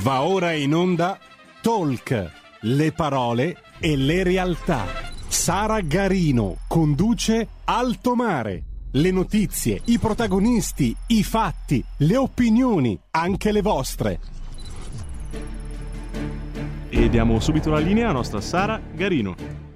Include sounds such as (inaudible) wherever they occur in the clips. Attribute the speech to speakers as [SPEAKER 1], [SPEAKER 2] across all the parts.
[SPEAKER 1] Va ora in onda Talk, le parole e le realtà. Sara Garino conduce Alto Mare. Le notizie, i protagonisti, i fatti, le opinioni, anche le vostre.
[SPEAKER 2] E diamo subito la linea a nostra Sara Garino.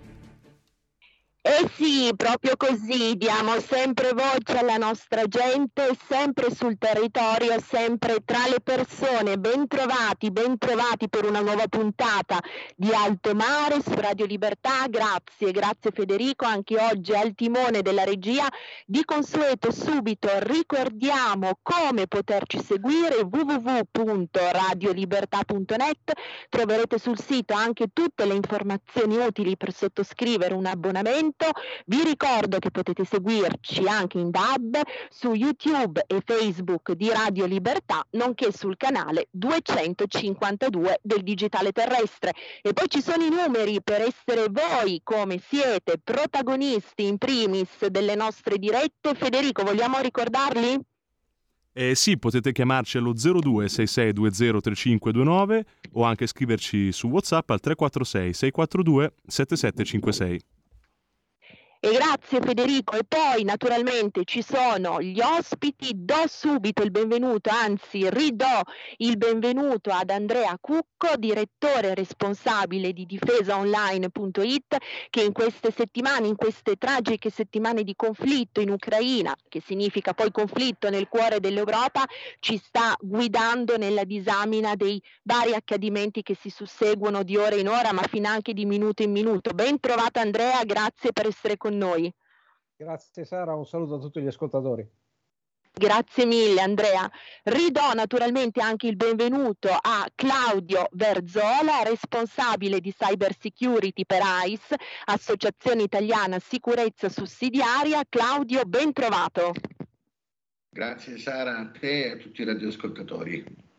[SPEAKER 3] Eh sì, proprio così, diamo sempre voce alla nostra gente, sempre sul territorio, sempre tra le persone. Bentrovati, bentrovati per una nuova puntata di Alto Mare su Radio Libertà. Grazie, grazie Federico, anche oggi al timone della regia. Di consueto subito ricordiamo come poterci seguire www.radiolibertà.net. Troverete sul sito anche tutte le informazioni utili per sottoscrivere un abbonamento momento. Vi ricordo che potete seguirci anche in DAB su YouTube e Facebook di Radio Libertà, nonché sul canale 252 del Digitale Terrestre. E poi ci sono i numeri per essere voi come siete protagonisti in primis delle nostre dirette. Federico, vogliamo ricordarli?
[SPEAKER 2] Eh sì, potete chiamarci allo 0266203529 o anche scriverci su WhatsApp al 346 642 7756.
[SPEAKER 3] E grazie Federico. E poi naturalmente ci sono gli ospiti. Do subito il benvenuto, anzi ridò il benvenuto ad Andrea Cucco, direttore responsabile di difesaonline.it, che in queste settimane, in queste tragiche settimane di conflitto in Ucraina, che significa poi conflitto nel cuore dell'Europa, ci sta guidando nella disamina dei vari accadimenti che si susseguono di ora in ora, ma fino anche di minuto in minuto. Ben trovato Andrea, grazie per essere con noi.
[SPEAKER 4] Grazie Sara, un saluto a tutti gli ascoltatori.
[SPEAKER 3] Grazie mille Andrea. Ridò naturalmente anche il benvenuto a Claudio Verzola, responsabile di Cyber Security per AIS, Associazione Italiana Sicurezza Sussidiaria. Claudio, ben trovato.
[SPEAKER 5] Grazie Sara, a te e a tutti i radioascoltatori.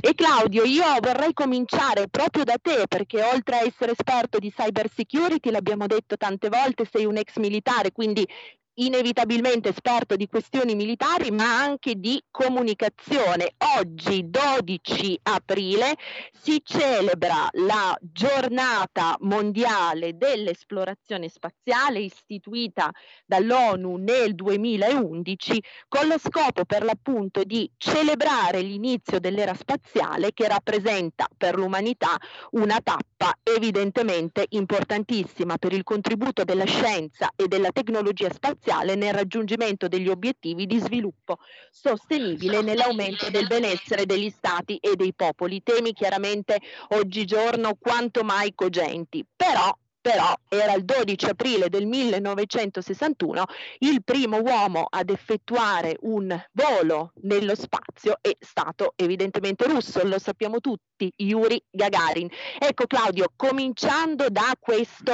[SPEAKER 3] E Claudio, io vorrei cominciare proprio da te, perché oltre a essere esperto di cyber security, l'abbiamo detto tante volte, sei un ex militare, quindi inevitabilmente esperto di questioni militari ma anche di comunicazione. Oggi 12 aprile si celebra la giornata mondiale dell'esplorazione spaziale istituita dall'ONU nel 2011 con lo scopo per l'appunto di celebrare l'inizio dell'era spaziale che rappresenta per l'umanità una tappa evidentemente importantissima per il contributo della scienza e della tecnologia spaziale essenziale nel raggiungimento degli obiettivi di sviluppo sostenibile nell'aumento del benessere degli stati e dei popoli, temi chiaramente oggigiorno quanto mai cogenti. Però però era il 12 aprile del 1961 il primo uomo ad effettuare un volo nello spazio è stato evidentemente russo, lo sappiamo tutti, Yuri Gagarin. Ecco Claudio, cominciando da, questo,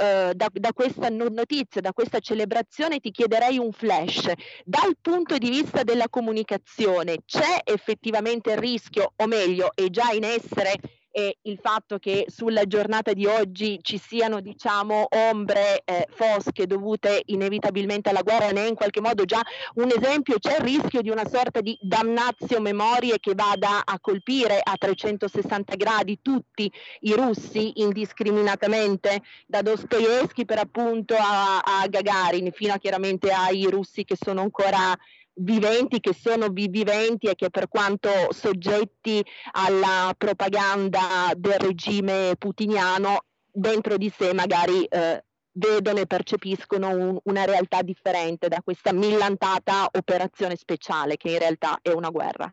[SPEAKER 3] eh, da, da questa notizia, da questa celebrazione, ti chiederei un flash. Dal punto di vista della comunicazione, c'è effettivamente il rischio, o meglio, è già in essere e il fatto che sulla giornata di oggi ci siano diciamo ombre eh, fosche dovute inevitabilmente alla guerra ne è in qualche modo già un esempio c'è il rischio di una sorta di damnazio memorie che vada a colpire a 360 gradi tutti i russi indiscriminatamente da Dostoevsky per appunto a, a Gagarin fino a chiaramente ai russi che sono ancora viventi che sono viventi e che per quanto soggetti alla propaganda del regime putiniano dentro di sé magari eh, vedono e percepiscono un, una realtà differente da questa millantata operazione speciale che in realtà è una guerra.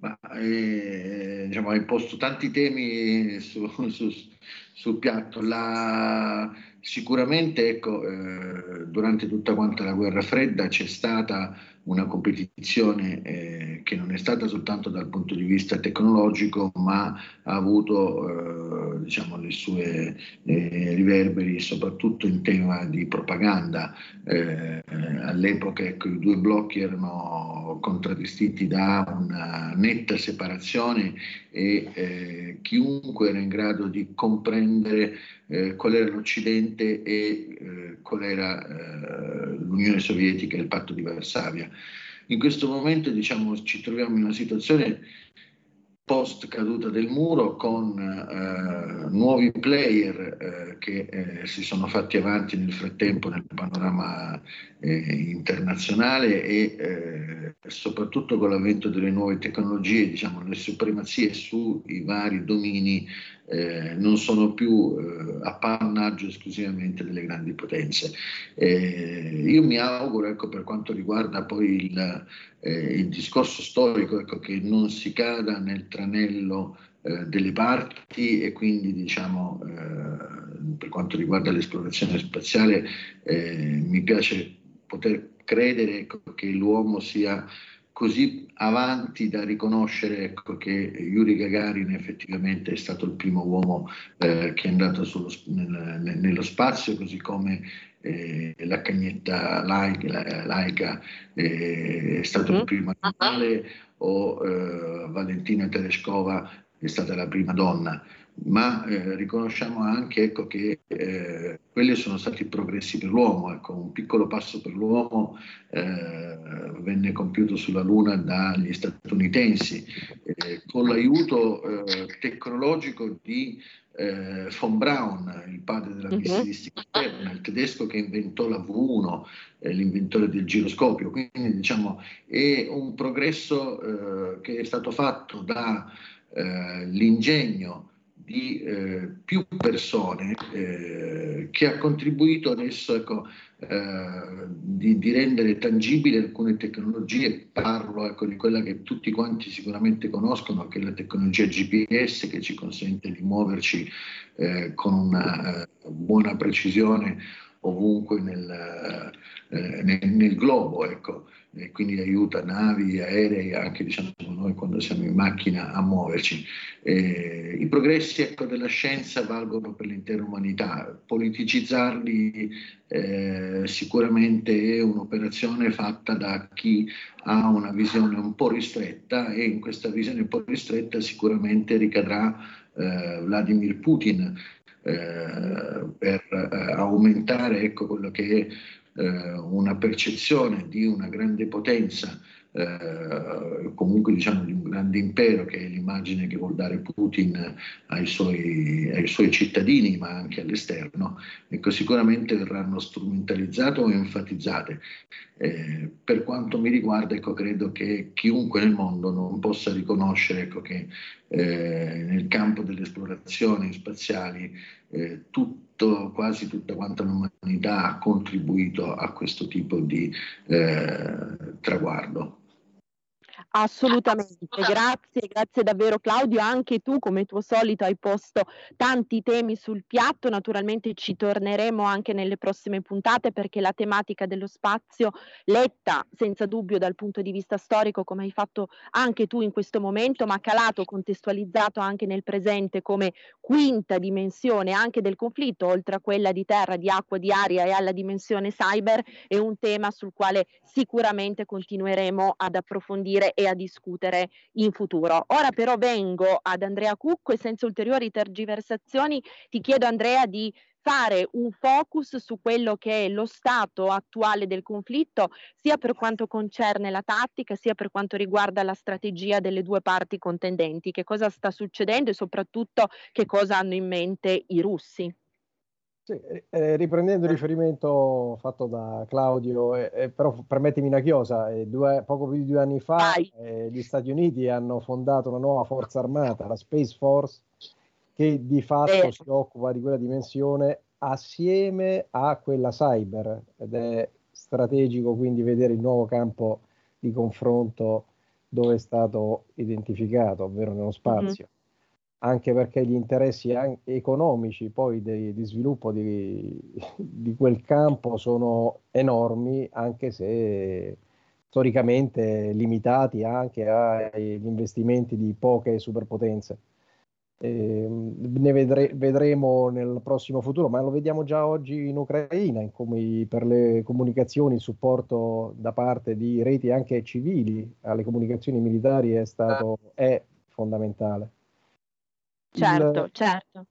[SPEAKER 5] Ma, eh, diciamo, hai posto tanti temi su, su, sul piatto. La, Sicuramente ecco, eh, durante tutta quanta la guerra fredda c'è stata una competizione eh, che non è stata soltanto dal punto di vista tecnologico, ma ha avuto eh, diciamo, le sue eh, riverberi soprattutto in tema di propaganda. Eh, all'epoca ecco, i due blocchi erano contraddistinti da una netta separazione e eh, chiunque era in grado di comprendere eh, qual era l'Occidente e qual era l'Unione Sovietica e il patto di Varsavia. In questo momento diciamo, ci troviamo in una situazione post caduta del muro con eh, nuovi player eh, che eh, si sono fatti avanti nel frattempo nel panorama eh, internazionale e eh, soprattutto con l'avvento delle nuove tecnologie, diciamo, le supremazie sui vari domini eh, non sono più appannaggio esclusivamente delle grandi potenze. io mi auguro, ecco, per quanto riguarda poi il eh, il discorso storico, ecco, che non si cada nel tranello eh, delle parti e quindi diciamo eh, per quanto riguarda l'esplorazione spaziale eh, mi piace poter credere ecco, che l'uomo sia così avanti da riconoscere ecco, che Yuri Gagarin effettivamente è stato il primo uomo eh, che è andato sullo, nel, nello spazio, così come eh, la cagnetta laica, laica eh, è stato mm-hmm. il primo animale o eh, Valentina Tereshkova è stata la prima donna, ma eh, riconosciamo anche ecco, che eh, quelli sono stati progressi per l'uomo, ecco, un piccolo passo per l'uomo eh, venne compiuto sulla Luna dagli statunitensi con l'aiuto tecnologico di eh, von Braun, il padre della mhm. missilistica interna, il tedesco che inventò la V1, eh, l'inventore del giroscopio. Quindi diciamo è un progresso eh, che è stato fatto dall'ingegno eh, di eh, più persone eh, che ha contribuito adesso ecco, eh, di, di, rendere tangibili alcune tecnologie. Parlo ecco, di quella che tutti quanti sicuramente conoscono, che è la tecnologia GPS che ci consente di muoverci eh, con una eh, buona precisione ovunque nel, eh, nel, nel globo. Ecco e quindi aiuta navi, aerei, anche diciamo, noi quando siamo in macchina a muoverci. Eh, I progressi ecco, della scienza valgono per l'intera umanità, politicizzarli eh, sicuramente è un'operazione fatta da chi ha una visione un po' ristretta e in questa visione un po' ristretta sicuramente ricadrà eh, Vladimir Putin eh, per eh, aumentare ecco, quello che è eh, una percezione di una grande potenza, eh, comunque diciamo di un grande impero, che è l'immagine che vuol dare Putin ai suoi, ai suoi cittadini, ma anche all'esterno, ecco, sicuramente verranno strumentalizzate o enfatizzate. Eh, per quanto mi riguarda, ecco, credo che chiunque nel mondo non possa riconoscere ecco, che eh, nel campo delle esplorazioni spaziali eh, tutto, quasi tutta quanta l'umanità ha contribuito a questo tipo di eh, traguardo.
[SPEAKER 3] Assolutamente, grazie, grazie davvero Claudio, anche tu come tuo solito hai posto tanti temi sul piatto, naturalmente ci torneremo anche nelle prossime puntate perché la tematica dello spazio, letta senza dubbio dal punto di vista storico come hai fatto anche tu in questo momento, ma calato, contestualizzato anche nel presente come quinta dimensione anche del conflitto, oltre a quella di terra, di acqua, di aria e alla dimensione cyber, è un tema sul quale sicuramente continueremo ad approfondire e a discutere in futuro. Ora però vengo ad Andrea Cucco e senza ulteriori tergiversazioni ti chiedo Andrea di fare un focus su quello che è lo stato attuale del conflitto, sia per quanto concerne la tattica, sia per quanto riguarda la strategia delle due parti contendenti. Che cosa sta succedendo e soprattutto che cosa hanno in mente i russi?
[SPEAKER 4] Sì, eh, riprendendo il riferimento fatto da Claudio, eh, eh, però permettimi una chiosa, eh, due, poco più di due anni fa eh, gli Stati Uniti hanno fondato una nuova forza armata, la Space Force, che di fatto si occupa di quella dimensione assieme a quella cyber ed è strategico quindi vedere il nuovo campo di confronto dove è stato identificato, ovvero nello spazio. Mm-hmm anche perché gli interessi economici poi di, di sviluppo di, (laughs) di, quel campo sono enormi, anche se storicamente limitati anche agli investimenti di poche superpotenze. E, ne vedre, vedremo nel prossimo futuro, ma lo vediamo già oggi in Ucraina, in come per le comunicazioni, il supporto da parte di reti anche civili alle comunicazioni militari è stato è fondamentale.
[SPEAKER 3] Certo, il, certo.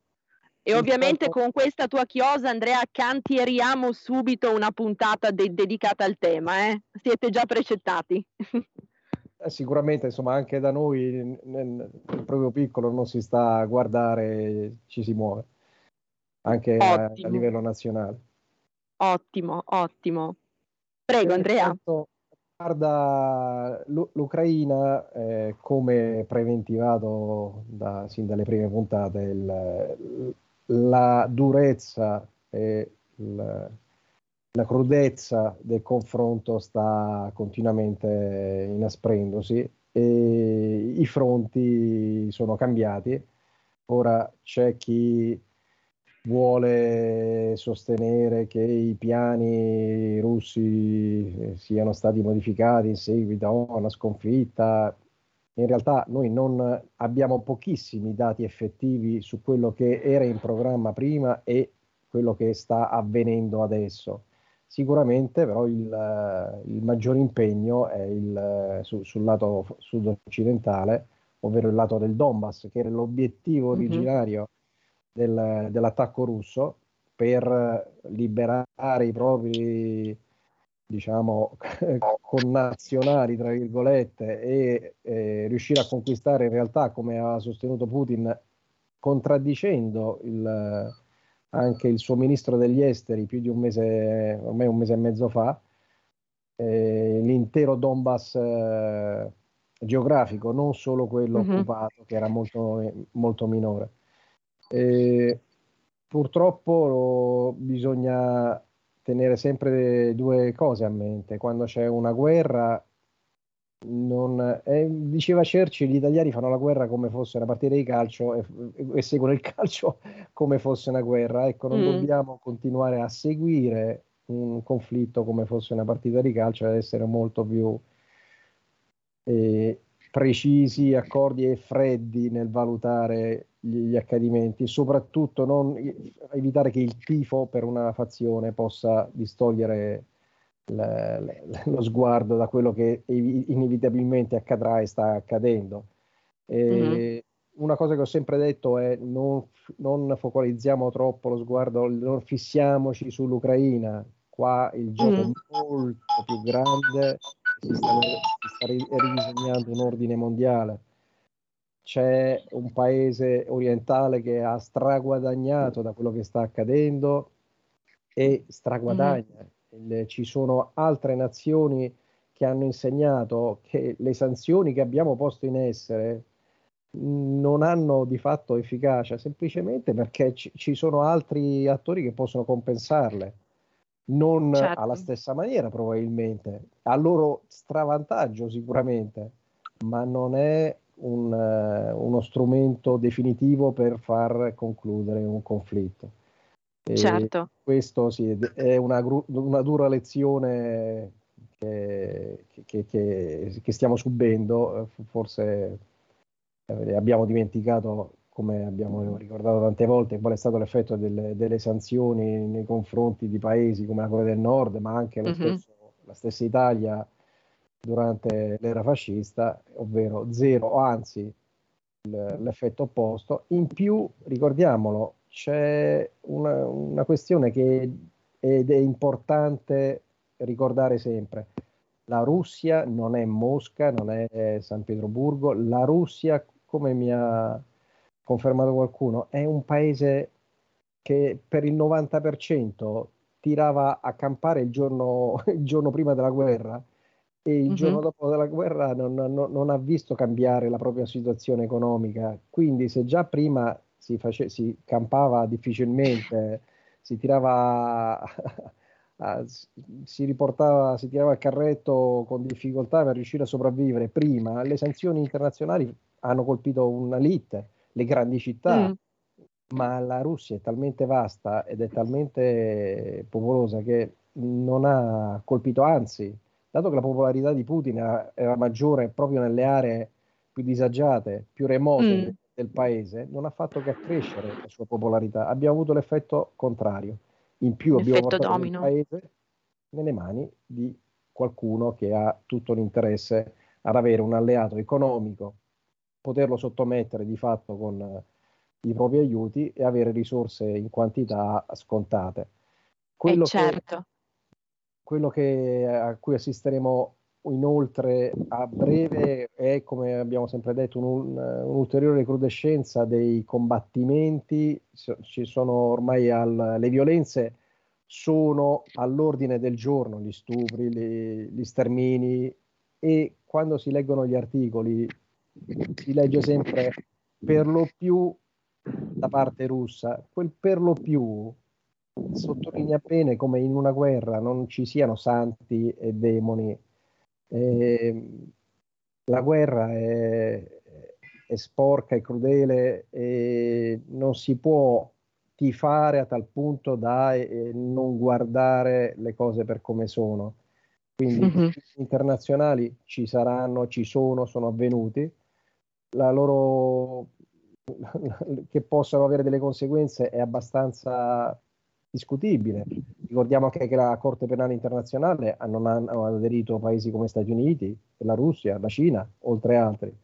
[SPEAKER 3] E ovviamente fatto... con questa tua chiosa, Andrea, cantieriamo subito una puntata de- dedicata al tema, eh? Siete già precettati. (laughs)
[SPEAKER 4] Eh, sicuramente, insomma, anche da noi nel, nel, proprio piccolo non si sta a guardare, ci si muove, anche a, a, livello nazionale.
[SPEAKER 3] Ottimo, ottimo. Prego, Andrea.
[SPEAKER 4] Riguarda l'Ucraina, eh, come preventivato da, sin dalle prime puntate, il, la durezza e il, la crudezza del confronto sta continuamente inasprendosi e i fronti sono cambiati. Ora c'è chi vuole sostenere che i piani russi eh, siano stati modificati in seguito a una sconfitta. In realtà noi non abbiamo pochissimi dati effettivi su quello che era in programma prima e quello che sta avvenendo adesso. Sicuramente però il, il maggiore impegno è il, su, sul lato sud-occidentale, ovvero il lato del Donbass, che era l'obiettivo mhm. originario mm-hmm. Del, dell'attacco russo per liberare i propri diciamo (laughs) connazionali tra virgolette e eh, riuscire a conquistare in realtà come ha sostenuto Putin contraddicendo il, anche il suo ministro degli esteri più di un mese, ormai un mese e mezzo fa, eh, l'intero Donbass eh, geografico, non solo quello mm-hmm. occupato, che era molto, molto minore. E, purtroppo bisogna tenere sempre due cose a mente. Quando c'è una guerra non, eh, diceva Churchill, gli italiani fanno la guerra come fosse una partita di calcio e, e seguono il calcio (laughs) come fosse una guerra. Ecco, non mm. dobbiamo continuare a seguire un conflitto come fosse una partita di calcio, ad essere molto più eh, precisi, accordi e freddi nel valutare gli, gli accadimenti, soprattutto non evitare che il tifo per una fazione possa distogliere lo sguardo da quello che inevitabilmente accadrà e sta accadendo. E mm-hmm. Una cosa che ho sempre detto è non, non, focalizziamo troppo lo sguardo, non fissiamoci sull'Ucraina. Qua il gioco mm. è molto più grande, si sta, si sta ridisegnando un ordine mondiale. C'è un paese orientale che ha straguadagnato da quello che sta accadendo e straguadagna. Mm ci sono altre nazioni che hanno insegnato che le sanzioni che abbiamo posto in essere non hanno di fatto efficacia semplicemente perché ci, ci sono altri attori che possono compensarle, non certo. alla stessa maniera probabilmente, a loro stravantaggio sicuramente, ma non è un, uh, uno strumento definitivo per far concludere un conflitto.
[SPEAKER 3] Certo.
[SPEAKER 4] Questo sì, è una, una dura lezione che, che, che, che, stiamo subendo, forse eh, abbiamo dimenticato, come abbiamo ricordato tante volte, qual è stato l'effetto delle, delle sanzioni nei confronti di paesi come la Corea del Nord, ma anche mm-hmm. stesso, la stessa Italia durante l'era fascista, ovvero zero, o anzi l'effetto opposto. In più, ricordiamolo, c'è una, una questione che ed è importante ricordare sempre. La Russia non è Mosca, non è San Pietroburgo, la Russia, come mi ha confermato qualcuno, è un paese che per il 90% tirava a campare il giorno, (laughs) il giorno prima della guerra e il mm-hmm. giorno dopo della guerra non, non, non, ha visto cambiare la propria situazione economica. Quindi se già prima si, face, si campava difficilmente, si tirava, (laughs) a, si riportava, si tirava il carretto con difficoltà per riuscire a sopravvivere. Prima le sanzioni internazionali hanno colpito una elite, le grandi città, mm. ma la Russia è talmente vasta ed è talmente popolosa che non ha colpito, anzi, dato che la popolarità di Putin era, maggiore proprio nelle aree più disagiate, più remote, mm del paese non ha fatto che accrescere la sua popolarità. Abbiamo avuto l'effetto contrario. In più abbiamo portato domino. il paese nelle mani di qualcuno che ha tutto l'interesse ad avere un alleato economico, poterlo sottomettere di fatto con eh, i propri aiuti e avere risorse in quantità scontate.
[SPEAKER 3] Quello, eh certo.
[SPEAKER 4] che, quello che, a cui assisteremo inoltre a breve è, come abbiamo sempre detto, un, un'ulteriore recrudescenza dei combattimenti, ci sono ormai al, le violenze sono all'ordine del giorno, gli stupri, gli, gli stermini e quando si leggono gli articoli si legge sempre per lo più da parte russa, quel per lo più sottolinea bene come in una guerra non ci siano santi e demoni. Eh, la guerra è, è, sporca e crudele e non si può tifare a tal punto da eh, non guardare le cose per come sono. Quindi mm-hmm. internazionali ci saranno, ci sono, sono avvenuti. La loro (laughs) che possano avere delle conseguenze è abbastanza discutibile. Ricordiamo anche che la Corte Penale Internazionale non hanno aderito paesi come Stati Uniti, la Russia, la Cina, oltre altri.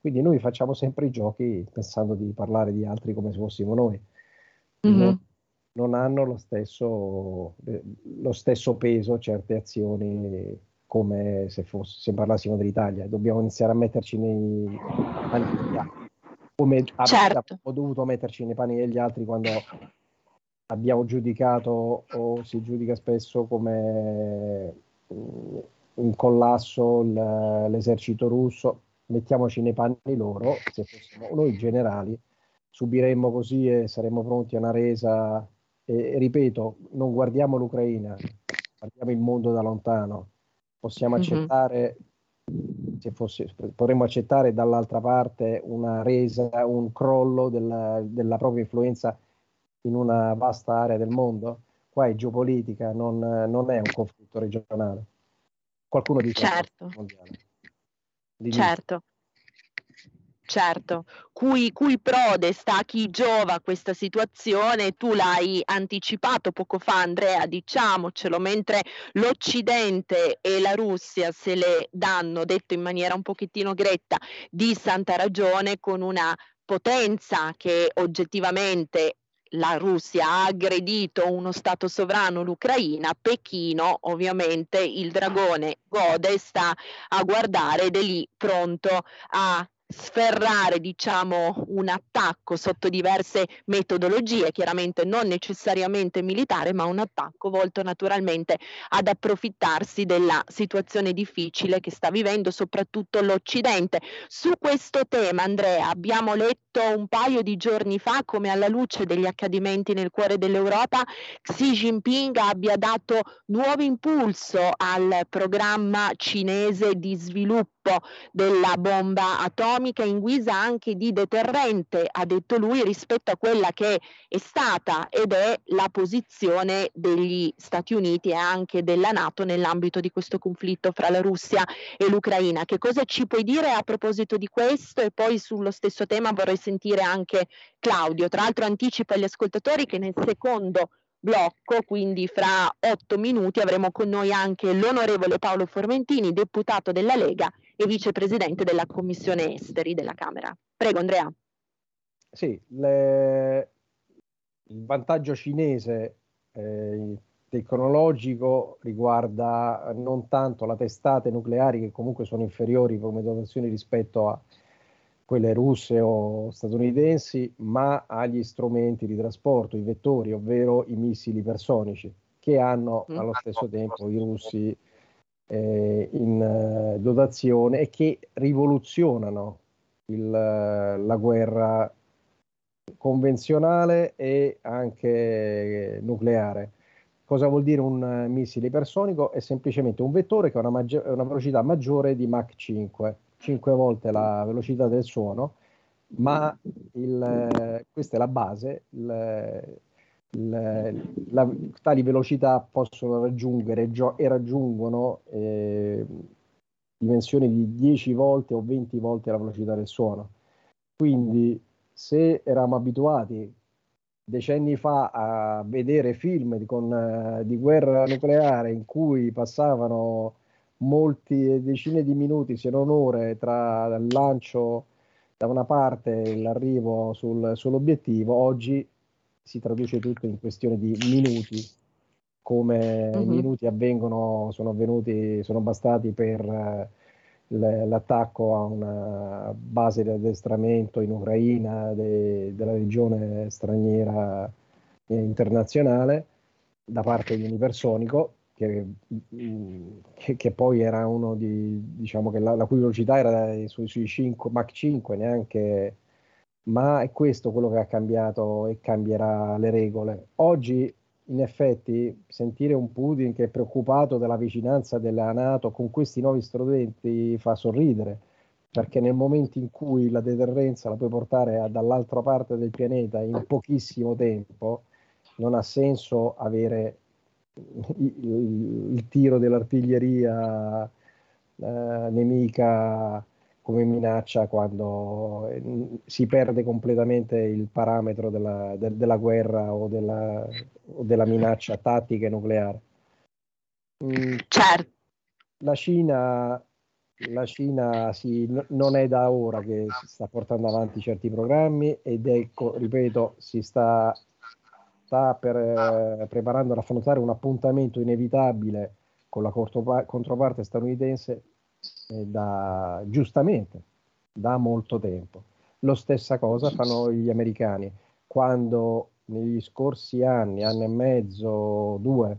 [SPEAKER 4] Quindi noi facciamo sempre i giochi pensando di parlare di altri come se fossimo noi. Mm-hmm. Non, non, hanno lo stesso, lo stesso, peso certe azioni come se, fosse, se parlassimo dell'Italia. Dobbiamo iniziare a metterci nei panni degli altri. Come certo. abbiamo dovuto metterci nei panni degli altri quando abbiamo giudicato o si giudica spesso come mm, un collasso l'esercito russo, mettiamoci nei panni loro, se fossimo noi generali, subiremmo così e saremmo pronti a una resa. E, ripeto, non guardiamo l'Ucraina, guardiamo il mondo da lontano. Possiamo mm-hmm. accettare, se fosse, potremmo accettare dall'altra parte una resa, un crollo della, della propria influenza in una vasta area del mondo. Qua è geopolitica, non, non è un conflitto regionale. Qualcuno dice
[SPEAKER 3] certo. mondiale. Certo. Certo, cui, cui prode sta chi giova questa situazione, tu l'hai anticipato poco fa Andrea, diciamocelo, mentre l'Occidente e la Russia se le danno, detto in maniera un pochettino gretta, di santa ragione con una potenza che oggettivamente la Russia ha aggredito uno Stato sovrano, l'Ucraina, Pechino ovviamente il dragone gode sta a guardare ed è lì pronto a sferrare diciamo un attacco sotto diverse metodologie, chiaramente non necessariamente militare, ma un attacco volto naturalmente ad approfittarsi della situazione difficile che sta vivendo soprattutto l'Occidente. Su questo tema, Andrea, abbiamo letto un paio di giorni fa come alla luce degli accadimenti nel cuore dell'Europa Xi Jinping abbia dato nuovo impulso al programma cinese di sviluppo della bomba atomica in guisa anche di deterrente, ha detto lui, rispetto a quella che è stata ed è la posizione degli Stati Uniti e anche della Nato nell'ambito di questo conflitto fra la Russia e l'Ucraina. Che cosa ci puoi dire a proposito di questo? E poi sullo stesso tema vorrei sentire anche Claudio. Tra l'altro anticipo agli ascoltatori che nel secondo blocco, quindi fra otto minuti avremo con noi anche l'onorevole Paolo Formentini, deputato della Lega e vicepresidente della Commissione Esteri della Camera. Prego Andrea.
[SPEAKER 4] Sì, le... il vantaggio cinese eh, tecnologico riguarda non tanto le testate nucleari che comunque sono inferiori come dotazioni rispetto a quelle russe o statunitensi, ma agli strumenti di trasporto, i vettori, ovvero i missili ipersonici, che hanno mm. allo stesso tempo i russi eh, in eh, dotazione e che rivoluzionano il, la guerra convenzionale e anche nucleare. Cosa vuol dire un missile ipersonico? È semplicemente un vettore che ha una, maggi- una velocità maggiore di Mach 5 5 volte la velocità del suono, ma il, questa è la base, il, il, la, tali velocità possono raggiungere gio- e raggiungono eh, dimensioni di 10 volte o 20 volte la velocità del suono. Quindi se eravamo abituati decenni fa a vedere film di, con, di guerra nucleare in cui passavano molti decine di minuti, se non ore, tra il lancio da una parte e l'arrivo sul, sull'obiettivo, oggi si traduce tutto in questione di minuti. come uh-huh. i minuti avvengono, sono avvenuti, sono bastati per eh, l'attacco a una base di addestramento in Ucraina de, della regione straniera eh, internazionale da parte di un ipersonico che, che, che, poi era uno di diciamo che la, la cui velocità era sui, sui 5 Mach 5 neanche ma è questo quello che ha cambiato e cambierà le regole. Oggi in effetti sentire un Putin che è preoccupato della vicinanza della Nato con questi nuovi strumenti fa sorridere, perché nel momento in cui la deterrenza la puoi portare dall'altra parte del pianeta in pochissimo tempo, non ha senso avere il, il, il tiro dell'artiglieria eh, nemica come minaccia quando eh, si perde completamente il parametro della, de, della guerra o della, o della, minaccia tattica e nucleare.
[SPEAKER 3] Mm, certo.
[SPEAKER 4] La Cina, la Cina sì, non è da ora che si sta portando avanti certi programmi ed ecco, ripeto, si sta, sta per, eh, preparando ad affrontare un appuntamento inevitabile con la controparte statunitense da, giustamente da molto tempo. Lo stessa cosa fanno gli americani. Quando negli scorsi anni, anno e mezzo, due,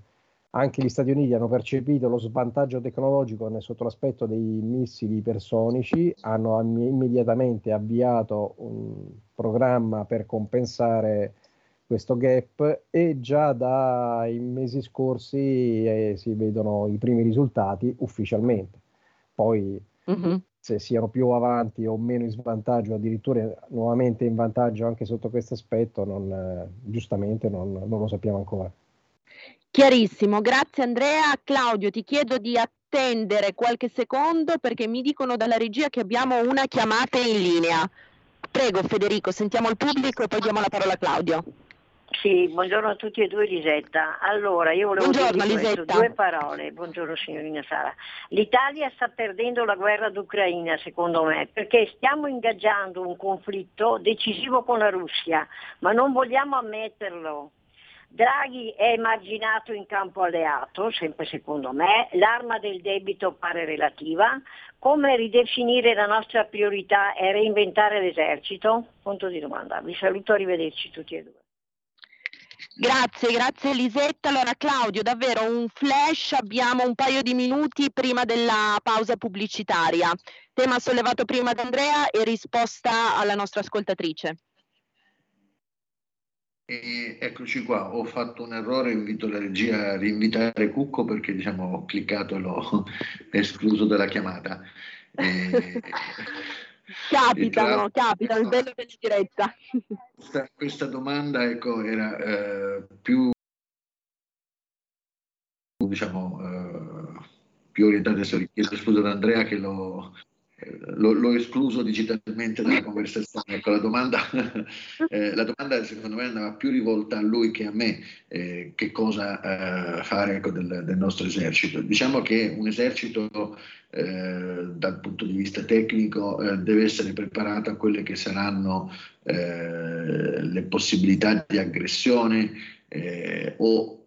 [SPEAKER 4] anche gli Stati Uniti hanno percepito lo svantaggio tecnologico sotto l'aspetto dei missili ipersonici, hanno immediatamente avviato un programma per compensare questo gap e già dai mesi scorsi eh, si vedono i primi risultati ufficialmente. Poi mm-hmm. se siano più avanti o meno in svantaggio, addirittura nuovamente in vantaggio anche sotto questo aspetto, non, giustamente non, non lo sappiamo ancora.
[SPEAKER 3] Chiarissimo, grazie Andrea. Claudio, ti chiedo di attendere qualche secondo perché mi dicono dalla regia che abbiamo una chiamata in linea. Prego Federico, sentiamo il pubblico e poi diamo la parola a Claudio.
[SPEAKER 6] Sì, buongiorno a tutti e due Lisetta. Allora, io volevo
[SPEAKER 3] buongiorno,
[SPEAKER 6] dire
[SPEAKER 3] questo,
[SPEAKER 6] due parole. Buongiorno signorina Sara. L'Italia sta perdendo la guerra d'Ucraina, secondo me, perché stiamo ingaggiando un conflitto decisivo con la Russia, ma non vogliamo ammetterlo. Draghi è emarginato in campo alleato, sempre secondo me, l'arma del debito pare relativa, come ridefinire la nostra priorità e reinventare l'esercito? Punto di domanda. Vi saluto, arrivederci tutti e due.
[SPEAKER 3] Grazie, grazie Elisetta. Allora Claudio, davvero un flash, abbiamo un paio di minuti prima della pausa pubblicitaria. Tema sollevato prima da Andrea e risposta alla nostra ascoltatrice.
[SPEAKER 5] E eccoci qua, ho fatto un errore, invito la regia a rinvitare Cucco perché diciamo, ho cliccato e l'ho (laughs) escluso dalla chiamata. E... (laughs)
[SPEAKER 3] Capitano, capitano, il bello della diretta.
[SPEAKER 5] Questa, questa domanda ecco, era eh, più, diciamo, eh, più orientata, chiedo scusa ad Andrea che l'ho, l'ho, escluso digitalmente dalla (laughs) conversazione. Ecco, la, domanda, (laughs) eh, la domanda, secondo me andava più rivolta a lui che a me, eh, che cosa eh, fare ecco, del, del, nostro esercito. Diciamo che un esercito eh, dal punto di vista tecnico eh, deve essere preparato a quelle che saranno eh, le possibilità di aggressione o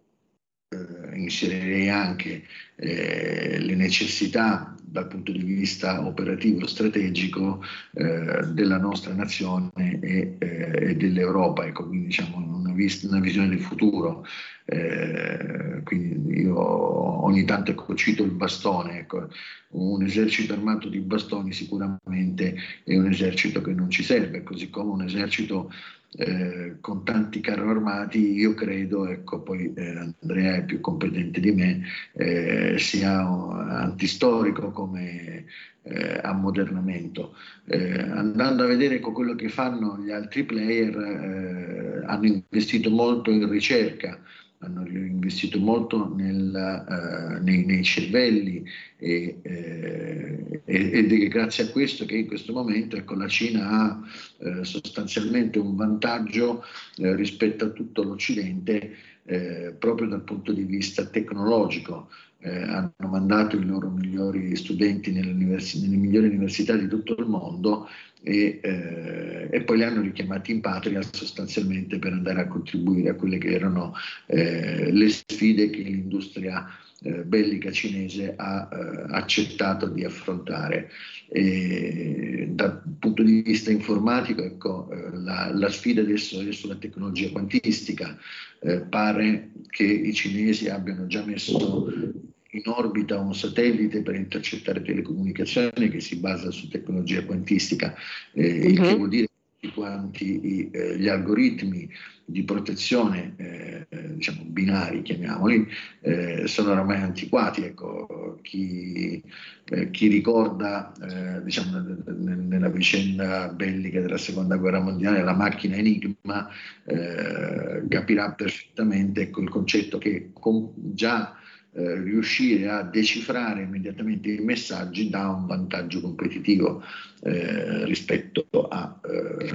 [SPEAKER 5] inserirei anche le necessità dal punto di vista operativo strategico eh, della nostra nazione e, eh, e dell'Europa, ecco, quindi diciamo una, vis- una visione del futuro. Eh, quindi io ogni tanto ecco, cito il bastone, ecco, un esercito armato di bastoni sicuramente è un esercito che non ci serve, così come un esercito eh, con tanti carri armati, io credo, ecco, poi eh, Andrea è più competente di me, eh, sia antistorico come eh, ammodernamento. Eh, andando a vedere ecco, quello che fanno gli altri player, eh, hanno investito molto in ricerca, hanno investito molto nel, uh, nei, nei, cervelli e, eh, ed è grazie a questo che in questo momento ecco, la Cina ha eh, sostanzialmente un vantaggio eh, rispetto a tutto l'Occidente eh, proprio dal punto di vista tecnologico. Eh, hanno mandato i loro migliori studenti nelle, nelle, migliori università di tutto il mondo e, eh, e, poi li hanno richiamati in patria sostanzialmente per andare a contribuire a quelle che erano eh, le sfide che l'industria eh, bellica cinese ha eh, accettato di affrontare. E dal punto di vista informatico, ecco, eh, la, la, sfida adesso è sulla tecnologia quantistica. Eh, pare che i cinesi abbiano già messo in orbita un satellite per intercettare telecomunicazioni che si basa su tecnologia quantistica, eh, uh-huh. il che mhm. vuol dire che tutti quanti eh, gli algoritmi di protezione, eh, diciamo binari, chiamiamoli, eh, sono oramai antiquati. Ecco, chi, eh, chi ricorda eh, diciamo, nella vicenda bellica della seconda guerra mondiale la macchina Enigma eh, capirà perfettamente ecco, il concetto che con, già eh, riuscire a decifrare immediatamente i messaggi dà un vantaggio competitivo eh, rispetto a, eh,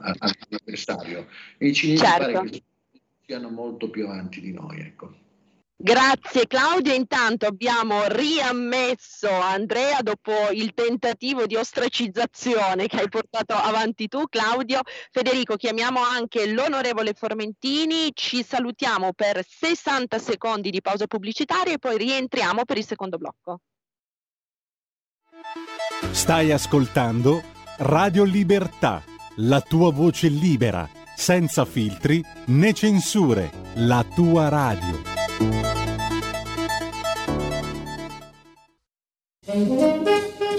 [SPEAKER 5] all'avversario. E i cinesi certo. pare che siano molto più avanti di noi. Ecco.
[SPEAKER 3] Grazie Claudio, intanto abbiamo riammesso Andrea dopo il tentativo di ostracizzazione che hai portato avanti tu Claudio. Federico, chiamiamo anche l'onorevole Formentini, ci salutiamo per 60 secondi di pausa pubblicitaria e poi rientriamo per il secondo blocco.
[SPEAKER 1] Stai ascoltando Radio Libertà, la tua voce libera, senza filtri né censure, la tua radio. Thank you.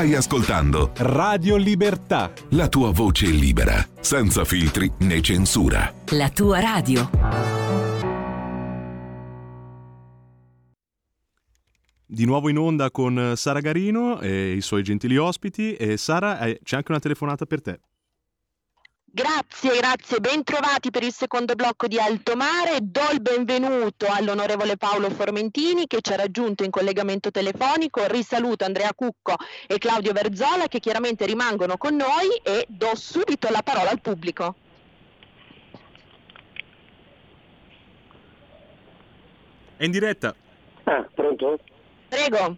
[SPEAKER 1] Stai ascoltando Radio Libertà. La tua voce libera, senza filtri né censura.
[SPEAKER 7] La tua radio.
[SPEAKER 2] Di nuovo in onda con Sara Garino e i suoi gentili ospiti. E Sara, eh, c'è anche una telefonata per te.
[SPEAKER 3] Grazie, grazie, bentrovati per il secondo blocco di Alto Mare. Do il benvenuto all'onorevole Paolo Formentini che ci ha raggiunto in collegamento telefonico. Risaluto Andrea Cucco e Claudio Verzola che chiaramente rimangono con noi e do subito la parola al pubblico.
[SPEAKER 2] È in diretta.
[SPEAKER 8] Ah, pronto?
[SPEAKER 3] Prego,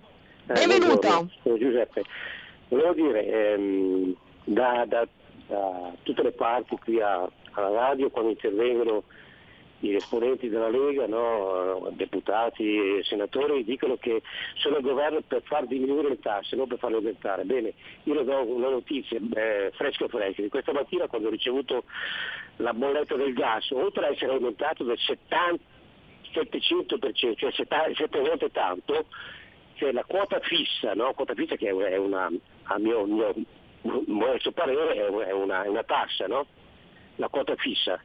[SPEAKER 3] eh, benvenuto.
[SPEAKER 8] Sono Giuseppe. Volevo dire, ehm, da, da da tutte le parti qui a, alla radio quando intervengono gli esponenti della Lega, no, deputati e senatori, dicono che sono al governo per far diminuire le tasse, non per farle aumentare. Bene, io le do una notizia eh, fresca fresca. Di questa mattina quando ho ricevuto la bolletta del gas, oltre ad essere aumentato del 70, 700%, cioè 7 volte tanto, c'è la quota fissa, no? quota fissa che è una, a mio, mio modesto parere è una, è una tassa, no? La quota fissa.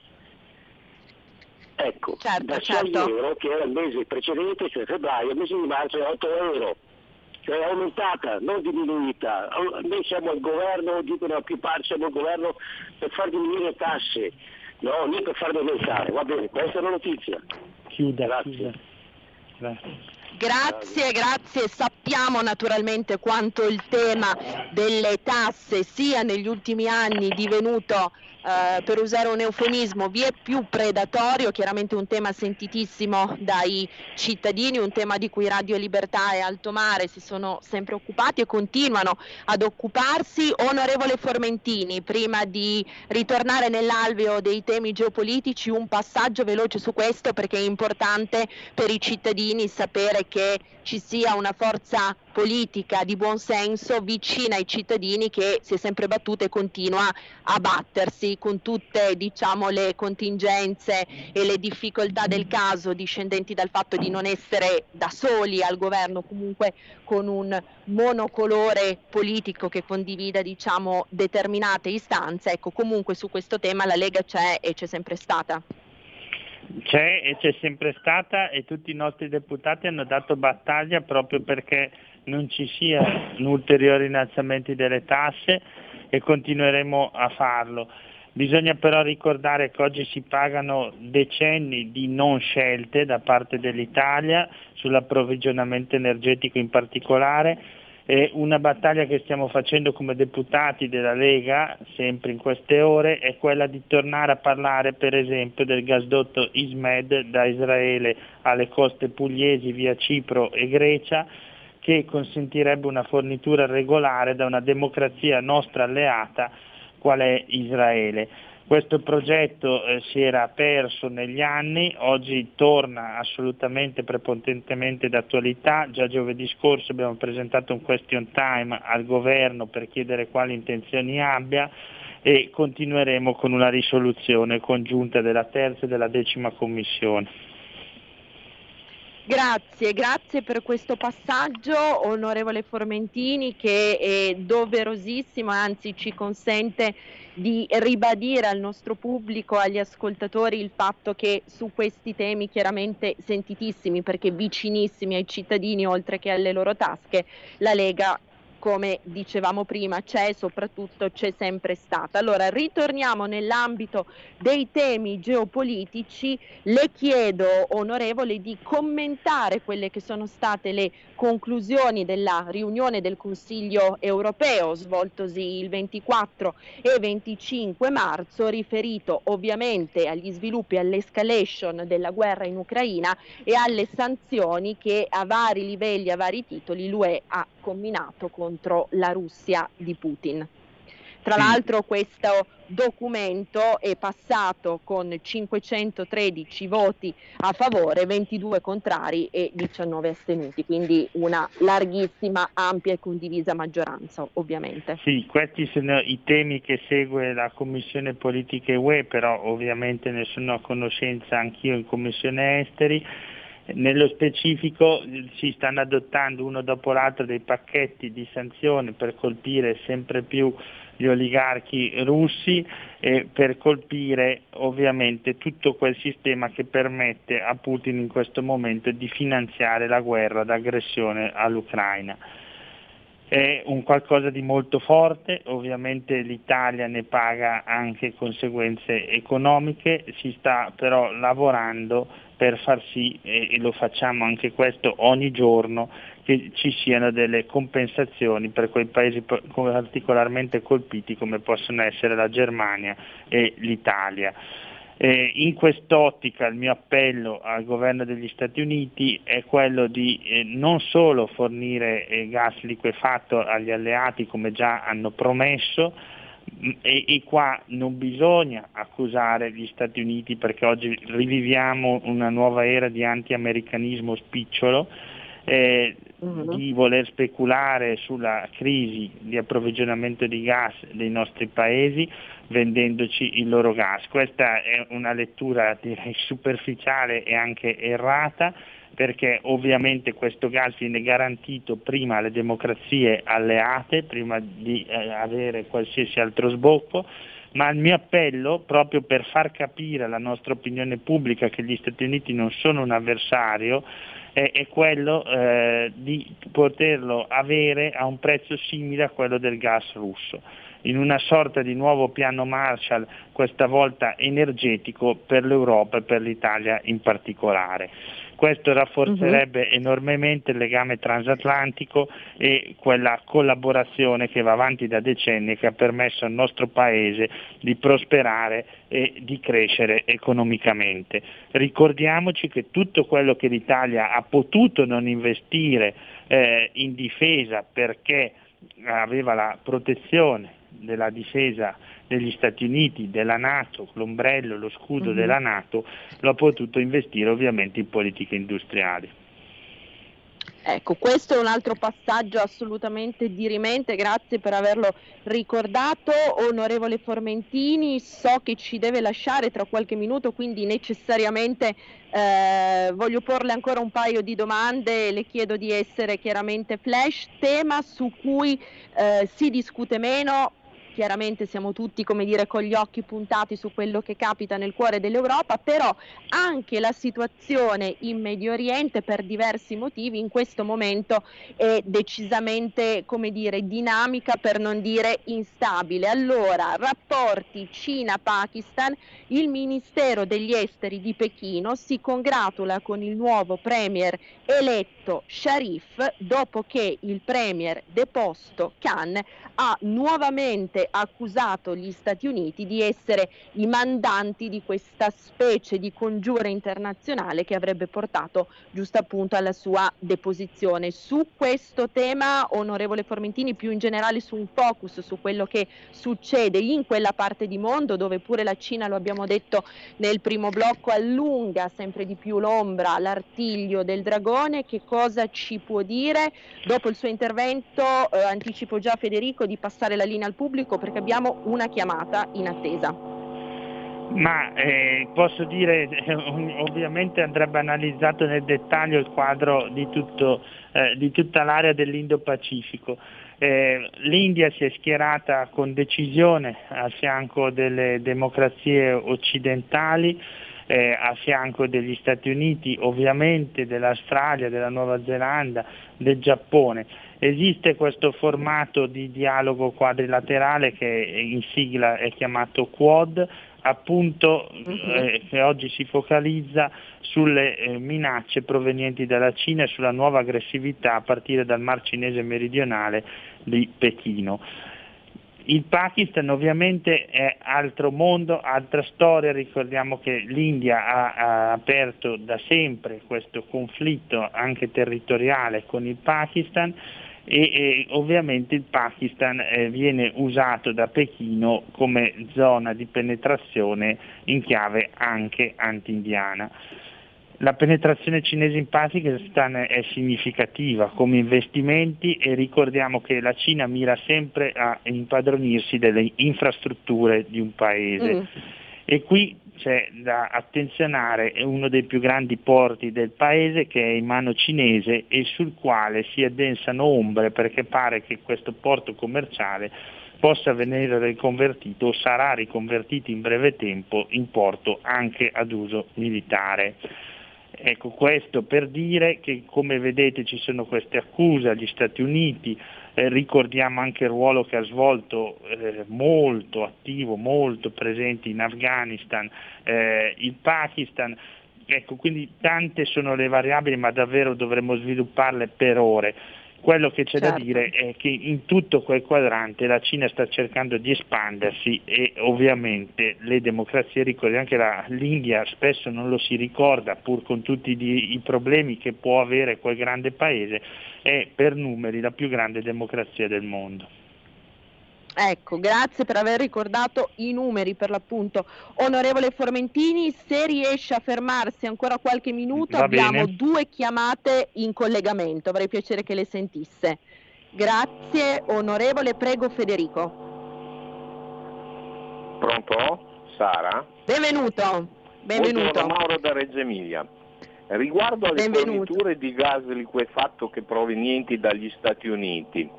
[SPEAKER 8] Ecco, certo, da 6 certo. euro che era il mese precedente, cioè febbraio, il mese di marzo è 8 euro, cioè è aumentata, non diminuita. Noi siamo al governo, dicono a più parti siamo al governo per far diminuire le tasse, no, non per farle aumentare. Va bene, questa è la notizia.
[SPEAKER 4] Chiuda, Grazie. chiuda. Grazie.
[SPEAKER 3] Grazie, grazie. Sappiamo naturalmente quanto il tema delle tasse sia negli ultimi anni divenuto eh, per usare un eufemismo, vi è più predatorio, chiaramente un tema sentitissimo dai cittadini, un tema di cui Radio Libertà e Alto Mare si sono sempre occupati e continuano ad occuparsi. Onorevole Formentini, prima di ritornare nell'alveo dei temi geopolitici, un passaggio veloce su questo perché è importante per i cittadini sapere che ci sia una forza politica di buon senso vicina ai cittadini che si è sempre battuta e continua a battersi con tutte diciamo, le contingenze e le difficoltà del caso discendenti dal fatto di non essere da soli al governo, comunque con un monocolore politico che condivida diciamo, determinate istanze. Ecco, comunque su questo tema la Lega c'è e c'è sempre stata.
[SPEAKER 9] C'è e c'è sempre stata e tutti i nostri deputati hanno dato battaglia proprio perché
[SPEAKER 7] non ci sia ulteriori innalzamenti delle tasse e continueremo a farlo. Bisogna però ricordare che oggi si pagano decenni di non scelte da parte dell'Italia sull'approvvigionamento energetico in particolare e una battaglia che stiamo facendo come deputati della Lega, sempre in queste ore, è quella di tornare a parlare per esempio del gasdotto Ismed da Israele alle coste pugliesi via Cipro e Grecia, che consentirebbe una fornitura regolare da una democrazia nostra alleata qual è Israele. Questo progetto eh, si era perso negli anni, oggi torna assolutamente prepotentemente d'attualità. Già giovedì scorso abbiamo presentato un question time al governo per chiedere quali intenzioni abbia e continueremo con una risoluzione congiunta della terza e della decima commissione.
[SPEAKER 3] Grazie, grazie per questo passaggio, onorevole Formentini, che è doverosissimo, anzi ci consente di ribadire al nostro pubblico, agli ascoltatori, il fatto che su questi temi chiaramente sentitissimi, perché vicinissimi ai cittadini oltre che alle loro tasche, la Lega come dicevamo prima c'è e soprattutto c'è sempre stata. Allora ritorniamo nell'ambito dei temi geopolitici, le chiedo onorevole di commentare quelle che sono state le conclusioni della riunione del Consiglio europeo svoltosi il 24 e 25 marzo, riferito ovviamente agli sviluppi all'escalation della guerra in Ucraina e alle sanzioni che a vari livelli, a vari titoli l'UE ha combinato contro la Russia di Putin. Tra sì. l'altro questo documento è passato con 513 voti a favore, 22 contrari e 19 astenuti, quindi una larghissima, ampia e condivisa maggioranza ovviamente.
[SPEAKER 7] Sì, questi sono i temi che segue la Commissione Politiche UE, però ovviamente ne sono a conoscenza anch'io in Commissione Esteri nello specifico si stanno adottando uno dopo l'altro dei pacchetti di sanzioni per colpire sempre più gli oligarchi russi e per colpire ovviamente tutto quel sistema che permette a Putin in questo momento di finanziare la guerra d'aggressione all'Ucraina. È un qualcosa di molto forte, ovviamente l'Italia ne paga anche conseguenze economiche, si sta però lavorando per far sì, e lo facciamo anche questo ogni giorno, che ci siano delle compensazioni per quei paesi particolarmente colpiti come possono essere la Germania e l'Italia. Eh, in quest'ottica il mio appello al governo degli Stati Uniti è quello di eh, non solo fornire eh, gas liquefatto agli alleati come già hanno promesso, e, e, qua non bisogna accusare gli Stati Uniti perché oggi riviviamo una nuova era di anti-americanismo spicciolo, eh, uh-huh. di voler speculare sulla crisi di approvvigionamento di gas dei nostri paesi vendendoci il loro gas. Questa è una lettura direi superficiale e anche errata perché ovviamente questo gas viene garantito prima alle democrazie alleate, prima di eh, avere qualsiasi altro sbocco, ma il mio appello, proprio per far capire alla nostra opinione pubblica che gli Stati Uniti non sono un avversario, è, è quello eh, di poterlo avere a un prezzo simile a quello del gas russo in una sorta di nuovo piano Marshall, questa volta energetico per l'Europa e per l'Italia in particolare. Questo rafforzerebbe uh-huh. enormemente il legame transatlantico e quella collaborazione che va avanti da decenni e che ha permesso al nostro Paese di prosperare e di crescere economicamente. Ricordiamoci che tutto quello che l'Italia ha potuto non investire eh, in difesa perché aveva la protezione della difesa degli Stati Uniti, della Nato, l'ombrello, lo scudo mm-hmm. della Nato, lo ha potuto investire ovviamente in politiche industriali.
[SPEAKER 3] Ecco, questo è un altro passaggio assolutamente dirimente, grazie per averlo ricordato. Onorevole Formentini, so che ci deve lasciare tra qualche minuto, quindi necessariamente eh, voglio porle ancora un paio di domande, le chiedo di essere chiaramente flash, tema su cui eh, si discute meno, chiaramente siamo tutti come dire con gli occhi puntati su quello che capita nel cuore dell'Europa, però anche la situazione in Medio Oriente per diversi motivi in questo momento è decisamente come dire dinamica per non dire instabile. Allora, rapporti Cina-Pakistan, il Ministero degli Esteri di Pechino si congratula con il nuovo premier eletto Sharif dopo che il premier deposto Khan ha nuovamente accusato gli Stati Uniti di essere i mandanti di questa specie di congiura internazionale che avrebbe portato giusto appunto alla sua deposizione. Su questo tema, onorevole Formentini, più in generale su un focus su quello che succede in quella parte di mondo dove pure la Cina, lo abbiamo detto nel primo blocco, allunga sempre di più l'ombra, l'artiglio del dragone, che cosa ci può dire? Dopo il suo intervento eh, anticipo già Federico di passare la linea al pubblico perché abbiamo una chiamata in attesa.
[SPEAKER 7] Ma eh, posso dire, ovviamente andrebbe analizzato nel dettaglio il quadro di, tutto, eh, di tutta l'area dell'Indo-Pacifico. Eh, L'India si è schierata con decisione a fianco delle democrazie occidentali, eh, a fianco degli Stati Uniti, ovviamente dell'Australia, della Nuova Zelanda, del Giappone. Esiste questo formato di dialogo quadrilaterale che in sigla è chiamato Quad, appunto mhm. eh, che oggi si focalizza sulle eh, minacce provenienti dalla Cina e sulla nuova aggressività a partire dal Mar Cinese meridionale di Pechino. Il Pakistan ovviamente è altro mondo, altra storia, ricordiamo che l'India ha, ha, aperto da sempre questo conflitto anche territoriale con il Pakistan e, e ovviamente il Pakistan eh, viene usato da Pechino come zona di penetrazione in chiave anche anti-indiana. La penetrazione cinese in Pakistan è significativa come investimenti e ricordiamo che la Cina mira sempre a impadronirsi delle infrastrutture di un paese. Mm. E qui c'è da attenzionare uno dei più grandi porti del paese che è in mano cinese e sul quale si addensano ombre perché pare che questo porto commerciale possa venire riconvertito o sarà riconvertito in breve tempo in porto anche ad uso militare. Ecco questo per dire che come vedete ci sono queste accuse agli Stati Uniti, eh, ricordiamo anche il ruolo che ha svolto eh, molto attivo, molto presente in Afghanistan, eh, il Pakistan, ecco quindi tante sono le variabili ma davvero dovremmo svilupparle per ore. Quello che c'è certo. da dire è che in tutto quel quadrante la Cina sta cercando di espandersi e ovviamente le democrazie, ricordiamo che la, l'India spesso non lo si ricorda pur con tutti i, i problemi che può avere quel grande paese, è per numeri la più grande democrazia del mondo.
[SPEAKER 3] Ecco, grazie per aver ricordato i numeri per l'appunto. Onorevole Formentini, se riesce a fermarsi ancora qualche minuto,
[SPEAKER 7] Va
[SPEAKER 3] abbiamo
[SPEAKER 7] bene.
[SPEAKER 3] due chiamate in collegamento, avrei piacere che le sentisse. Grazie, onorevole, prego Federico.
[SPEAKER 9] Pronto? Sara?
[SPEAKER 3] Benvenuto. Benvenuto.
[SPEAKER 9] Buongiorno Mauro da Reggio Emilia. Riguardo alle
[SPEAKER 3] Benvenuto.
[SPEAKER 9] forniture di gas liquefatto che provenienti dagli Stati Uniti,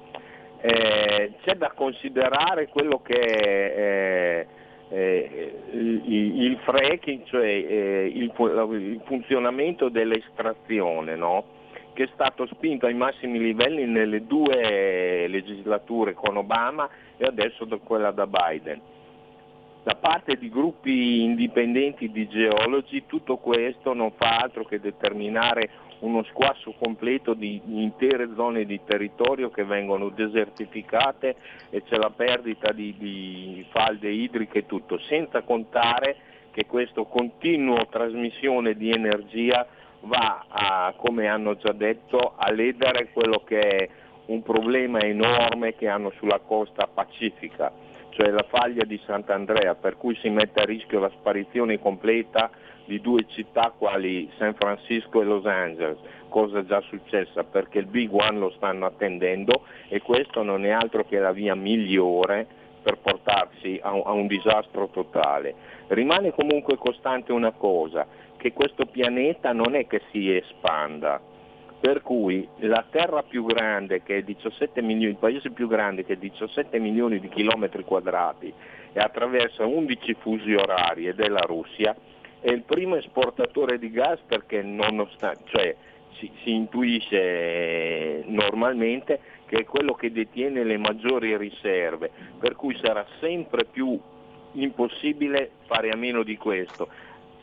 [SPEAKER 9] eh, c'è da considerare quello che è eh, eh, il, il fracking, cioè eh, il, il, funzionamento dell'estrazione, no? che è stato spinto ai massimi livelli nelle due legislature con Obama e adesso da quella da Biden. Da parte di gruppi indipendenti di geologi tutto questo non fa altro che determinare uno squasso completo di intere zone di territorio che vengono desertificate e c'è la perdita di, di falde idriche e tutto, senza contare che questa continua trasmissione di energia va a, come hanno già detto, a ledere quello che è un problema enorme che hanno sulla costa pacifica, cioè la faglia di Sant'Andrea, per cui si mette a rischio la sparizione completa di due città quali San Francisco e Los Angeles, cosa già successa perché il Big One lo stanno attendendo e questo non è altro che la via migliore per portarsi a un, a un disastro totale. Rimane comunque costante una cosa, che questo pianeta non è che si espanda, per cui la terra più grande che è 17 milioni, il paese più grande che è 17 milioni di chilometri quadrati e attraversa 11 fusi orari ed è la Russia, è il primo esportatore di gas perché nonostante, cioè, si, si intuisce normalmente che è quello che detiene le maggiori riserve, per cui sarà sempre più impossibile fare a meno di questo.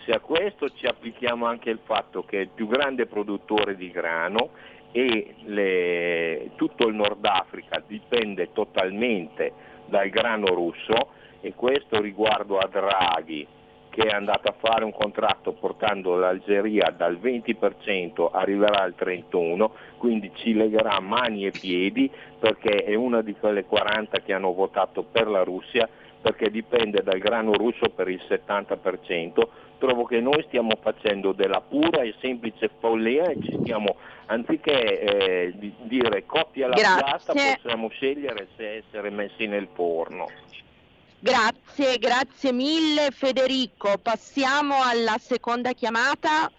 [SPEAKER 9] Se a questo ci applichiamo anche il fatto che è il più grande produttore di grano e le, tutto il Nord Africa dipende totalmente dal grano russo e questo riguardo a Draghi che è andato a fare un contratto portando l'Algeria dal 20% arriverà al 31%, quindi ci legherà mani e piedi perché è una di quelle 40 che hanno votato per la Russia perché dipende dal grano russo per il 70%, trovo che noi stiamo facendo della pura e semplice follia e ci stiamo, anziché eh, dire cotti alla piatta, possiamo scegliere se essere messi nel forno.
[SPEAKER 3] Grazie, grazie mille Federico. Passiamo alla seconda chiamata.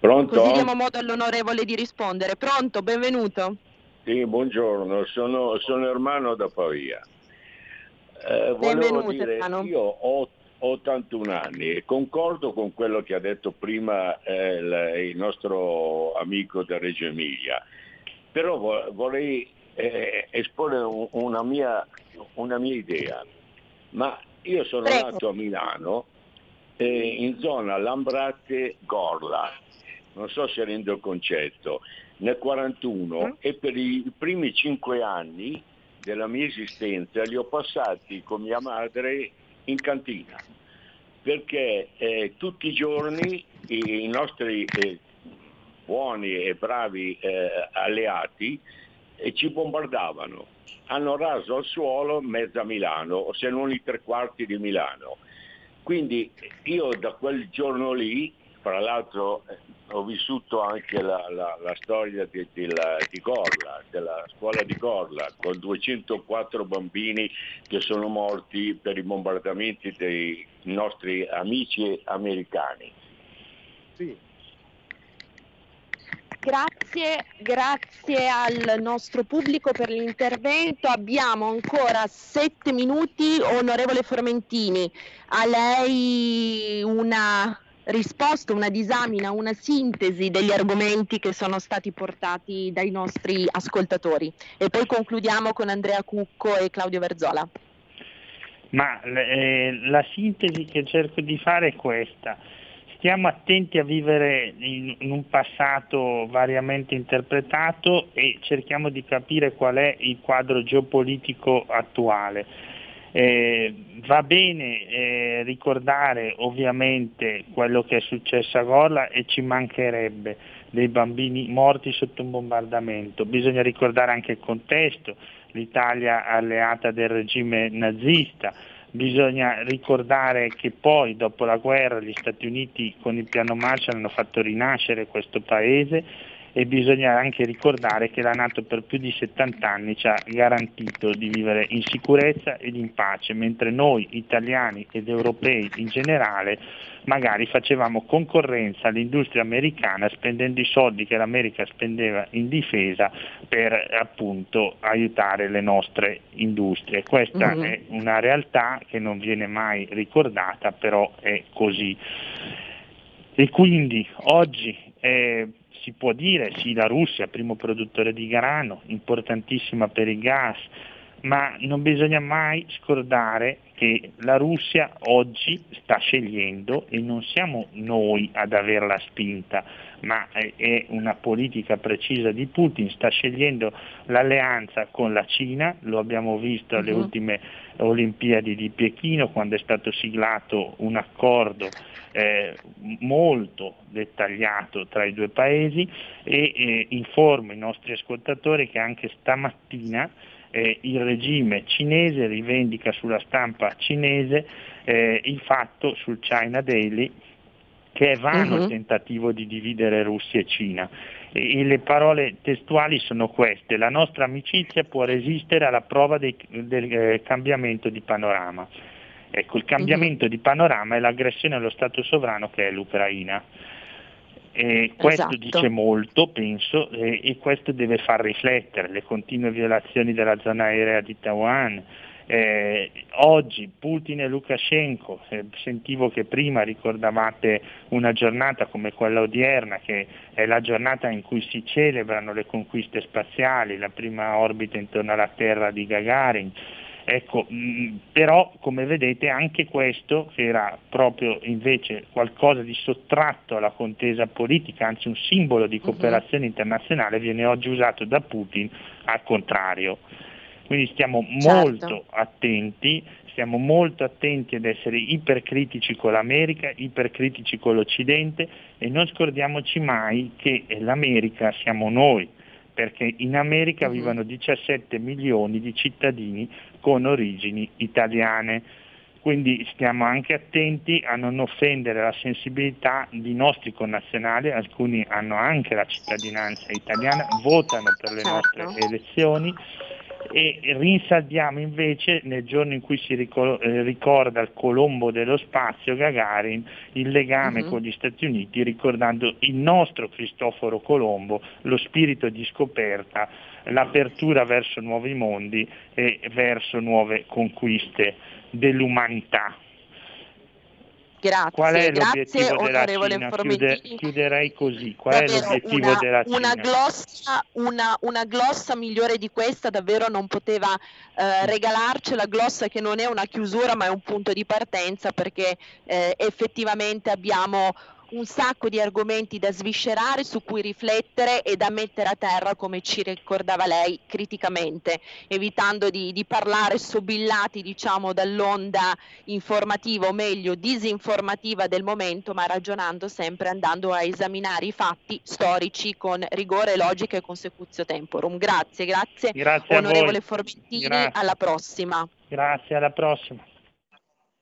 [SPEAKER 10] Pronto?
[SPEAKER 3] Così diamo modo all'onorevole di rispondere. Pronto, benvenuto.
[SPEAKER 10] Sì, buongiorno, sono, sono Ermano da Pavia.
[SPEAKER 3] Eh, Benvenuto, dire,
[SPEAKER 10] Ermano. Io ho 81 anni e concordo con quello che ha detto prima eh, il, nostro amico da Reggio Emilia, però vorrei eh, esporre una mia, una mia idea. Ma io sono Prego. nato a Milano eh, in zona Lambrate Gorla, non so se rendo il concetto, nel 41 mm. e per i primi cinque anni della mia esistenza li ho passati con mia madre in cantina, perché eh, tutti i giorni i, i nostri eh, buoni e bravi eh, alleati eh, ci bombardavano hanno raso al suolo mezza Milano, se non i tre quarti di Milano. Quindi io da quel giorno lì, fra l'altro eh, ho vissuto anche la, la, la storia di, di, la, di, Gorla, della scuola di Gorla, con 204 bambini che sono morti per i bombardamenti dei nostri amici americani.
[SPEAKER 3] Sì, Grazie, grazie al nostro pubblico per l'intervento. Abbiamo ancora sette minuti. Onorevole Formentini, a lei una risposta, una disamina, una sintesi degli argomenti che sono stati portati dai nostri ascoltatori. E poi concludiamo con Andrea Cucco e Claudio Verzola.
[SPEAKER 7] Ma eh, la sintesi che cerco di fare è questa stiamo attenti a vivere in, in, un passato variamente interpretato e cerchiamo di capire qual è il quadro geopolitico attuale. Eh, va bene eh, ricordare ovviamente quello che è successo a Gorla e ci mancherebbe dei bambini morti sotto un bombardamento, bisogna ricordare anche il contesto, l'Italia alleata del regime nazista, Bisogna ricordare che poi dopo la guerra gli Stati Uniti con il piano Marshall hanno fatto rinascere questo paese e bisogna anche ricordare che la Nato per più di 70 anni ci ha garantito di vivere in sicurezza ed in pace, mentre noi italiani ed europei in generale magari facevamo concorrenza all'industria americana spendendo i soldi che l'America spendeva in difesa per appunto aiutare le nostre industrie. Questa mm-hmm. è una realtà che non viene mai ricordata, però è così. E quindi oggi eh, si può dire sì, la Russia, primo produttore di grano, importantissima per il gas, ma non bisogna mai scordare che la Russia oggi sta scegliendo e non siamo noi ad averla spinta, ma è una politica precisa di Putin, sta scegliendo l'alleanza con la Cina, lo abbiamo visto alle uh-huh. ultime Olimpiadi di Pechino quando è stato siglato un accordo eh, molto dettagliato tra i due paesi e eh, informo i nostri ascoltatori che anche stamattina eh, il regime cinese rivendica sulla stampa cinese eh, il fatto sul China Daily che è vano uh-huh. il tentativo di dividere Russia e Cina. E, e le parole testuali sono queste, la nostra amicizia può resistere alla prova del eh, cambiamento di panorama. Ecco, il cambiamento uh-huh. di panorama è l'aggressione allo Stato sovrano che è l'Ucraina. E questo esatto. dice molto, penso, e, e, questo deve far riflettere le continue violazioni della zona aerea di Taiwan. Eh, oggi Putin e Lukashenko, eh, sentivo che prima ricordavate una giornata come quella odierna, che è la giornata in cui si celebrano le conquiste spaziali, la prima orbita intorno alla Terra di Gagarin, Ecco, mh, mm, però come vedete anche questo, che era proprio invece qualcosa di sottratto alla contesa politica, anzi un simbolo di mhm. cooperazione internazionale, viene oggi usato da Putin al contrario. Quindi stiamo certo. molto attenti, stiamo molto attenti ad essere ipercritici con l'America, ipercritici con l'Occidente e non scordiamoci mai che l'America siamo noi perché in America uh-huh. vivono 17 milioni di cittadini con origini italiane. Quindi stiamo anche attenti a non offendere la sensibilità di nostri connazionali, alcuni hanno anche la cittadinanza italiana, votano per le nostre certo. elezioni e rinsaldiamo invece nel giorno in cui si eh, ricorda il Colombo dello spazio Gagarin il legame uh-huh. con gli Stati Uniti ricordando il nostro Cristoforo Colombo, lo spirito di scoperta, l'apertura verso nuovi mondi e verso nuove conquiste dell'umanità.
[SPEAKER 3] Grazie,
[SPEAKER 7] Qual è
[SPEAKER 3] grazie
[SPEAKER 7] onorevole Chiude, chiuderei così. Qual davvero, è l'obiettivo una, della Cina?
[SPEAKER 3] Una glossa, una, una glossa, migliore di questa davvero non poteva eh, regalarcela, glossa che non è una chiusura ma è un punto di partenza perché eh, effettivamente abbiamo un sacco di argomenti da sviscerare, su cui riflettere e da mettere a terra, come ci ricordava lei, criticamente, evitando di, di parlare sobillati diciamo, dall'onda informativa, o meglio disinformativa del momento, ma ragionando sempre, andando a esaminare i fatti storici con rigore, logica e consecuzio temporum. Grazie, grazie,
[SPEAKER 7] grazie
[SPEAKER 3] onorevole Formentini, grazie. alla prossima.
[SPEAKER 7] Grazie, alla prossima.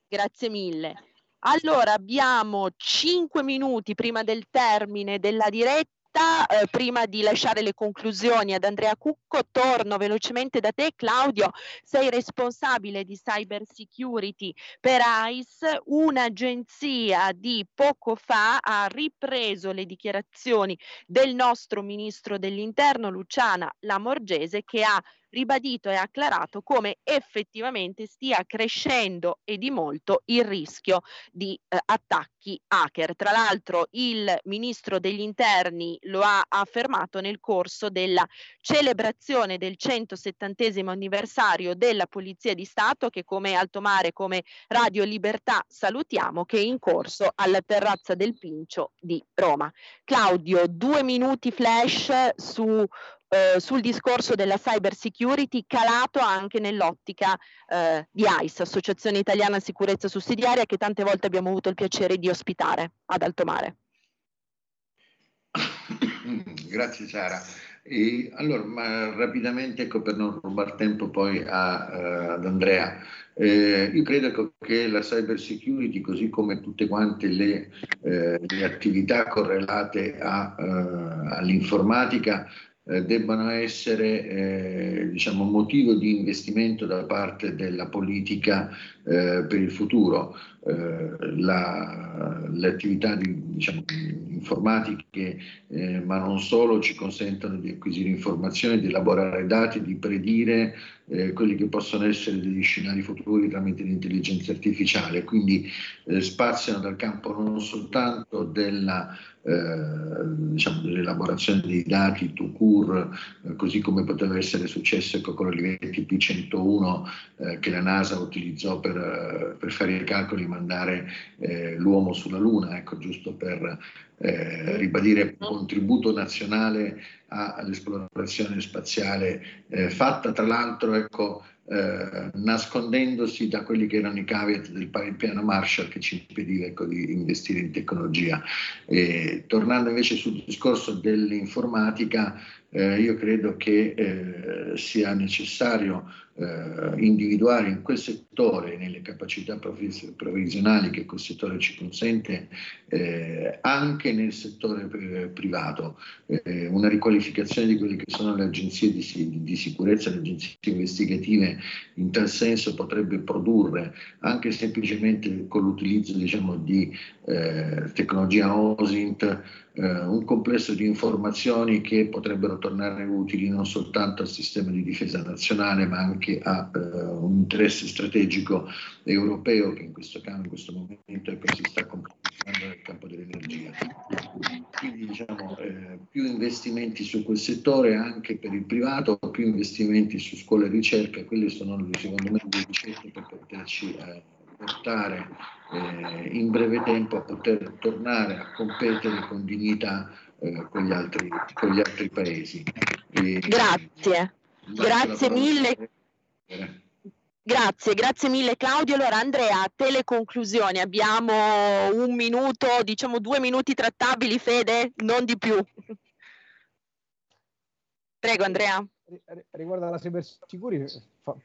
[SPEAKER 3] Grazie mille. Allora, abbiamo 5 minuti prima del termine della diretta. Eh, prima di lasciare le conclusioni ad Andrea Cucco, torno velocemente da te. Claudio, sei responsabile di cyber security per ICE. Un'agenzia di poco fa ha ripreso le dichiarazioni del nostro ministro dell'interno, Luciana Lamorgese, che ha ribadito e acclarato come effettivamente stia crescendo e di molto il rischio di eh, attacchi hacker. Tra l'altro il ministro degli interni lo ha affermato nel corso della celebrazione del 170 anniversario della Polizia di Stato che come Alto Mare, come Radio Libertà salutiamo, che è in corso alla terrazza del Pincio di Roma. Claudio, due minuti flash su eh, sul discorso della cyber security calato anche nell'ottica eh, di ICE, Associazione Italiana Sicurezza Sussidiaria, che tante volte abbiamo avuto il piacere di ospitare ad Alto Mare. (coughs)
[SPEAKER 5] Grazie Sara. E allora, ma rapidamente, ecco, per non rubare tempo poi a, uh, ad Andrea, eh, io credo ecco, che la cyber security, così come tutte quante le, eh, le attività correlate uh, all'informatica, eh, debbano essere eh, diciamo, motivo di investimento da parte della politica eh, per il futuro. Eh, la, le attività di, diciamo, informatiche, eh, ma non solo, ci consentono di acquisire informazioni, di elaborare dati, di predire eh, quelli che possono essere degli scenari futuri tramite l'intelligenza artificiale, quindi eh, spaziano dal campo non soltanto della, eh, diciamo, dell'elaborazione dei dati to cure, eh, così come poteva essere successo ecco, con l'Olivetti P101 eh, che la NASA utilizzò per, per fare i calcoli mandare l'uomo sulla Luna, ecco, giusto per eh, ribadire un contributo nazionale all'esplorazione spaziale eh, fatta tra l'altro ecco, eh, nascondendosi da quelli che erano i caveat del piano Marshall che ci impediva ecco, di investire in tecnologia. E, tornando invece sul discorso dell'informatica, eh, io credo che eh, sia necessario eh, individuare in quel settore, nelle capacità provvisionali che quel settore ci consente, eh, anche nel settore privato, eh, una riqualificazione di quelle che sono le agenzie di, di, sicurezza, le agenzie investigative, in tal senso potrebbe produrre anche semplicemente con l'utilizzo diciamo, di eh, tecnologia OSINT eh, un complesso di informazioni che potrebbero tornare utili non soltanto al sistema di difesa nazionale ma anche a eh, un interesse strategico europeo che in questo, campo, in questo momento ecco, si sta concretizzando nel campo dell'energia. Quindi diciamo eh, più investimenti su quel settore anche per il privato, più investimenti su scuola e ricerca, quelle sono secondo me le ricette per poterci eh, portare eh, in breve tempo a poter tornare a competere con dignità eh, con, gli altri, con, gli altri, paesi.
[SPEAKER 3] E, grazie, grazie mille. Grazie, grazie mille Claudio. Allora Andrea, a te le conclusioni. Abbiamo un minuto, diciamo due minuti trattabili, Fede, non di più. Prego Andrea.
[SPEAKER 4] Riguardo alla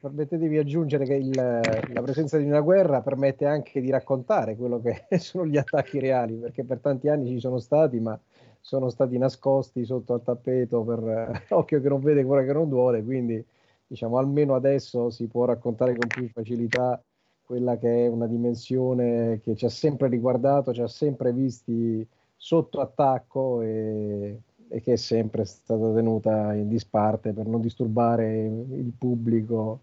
[SPEAKER 4] permettetevi di aggiungere che il, la presenza di una guerra permette anche di raccontare quello che (laughs) sono gli attacchi reali, perché per tanti anni ci sono stati, ma sono stati nascosti sotto al tappeto per eh, (laughs) occhio che non vede, cuore che non duole, quindi diciamo almeno adesso si può raccontare con più facilità quella che è una dimensione che ci ha sempre riguardato, ci ha sempre visti sotto attacco e e che è sempre stata tenuta in disparte per non disturbare il pubblico.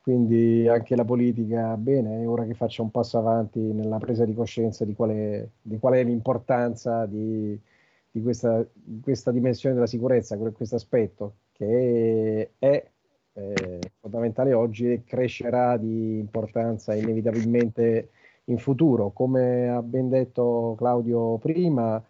[SPEAKER 4] Quindi anche la politica, bene, è ora che faccia un passo avanti nella presa di coscienza di qual è, di qual è l'importanza di, di questa, questa, dimensione della sicurezza, questo aspetto che è, è fondamentale oggi e crescerà di importanza inevitabilmente in futuro. Come ha ben detto Claudio prima,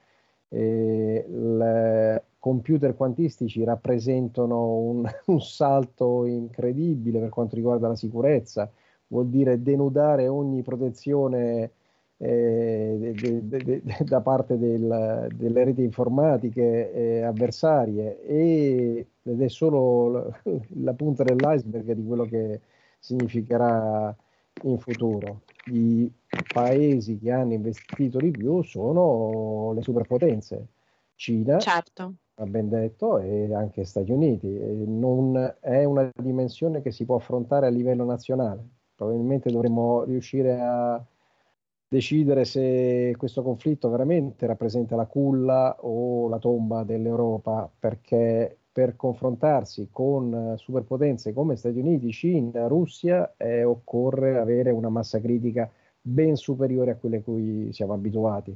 [SPEAKER 4] i computer quantistici rappresentano un, (laughs) un, salto incredibile per quanto riguarda la sicurezza, vuol dire denudare ogni protezione eh, de, de, de, da parte del, delle reti informatiche eh, avversarie e, ed è solo la, (laughs) la punta dell'iceberg di quello che significherà in futuro. I paesi che hanno investito di più sono le superpotenze, Cina, certo. ha ben detto, e anche Stati Uniti. Non è una dimensione che si può affrontare a livello nazionale. Probabilmente dovremmo riuscire a decidere se questo conflitto veramente rappresenta la culla o la tomba dell'Europa, perché per confrontarsi con superpotenze come Stati Uniti, Cina, Russia, eh, occorre avere una massa critica ben superiore a quelle a cui siamo abituati,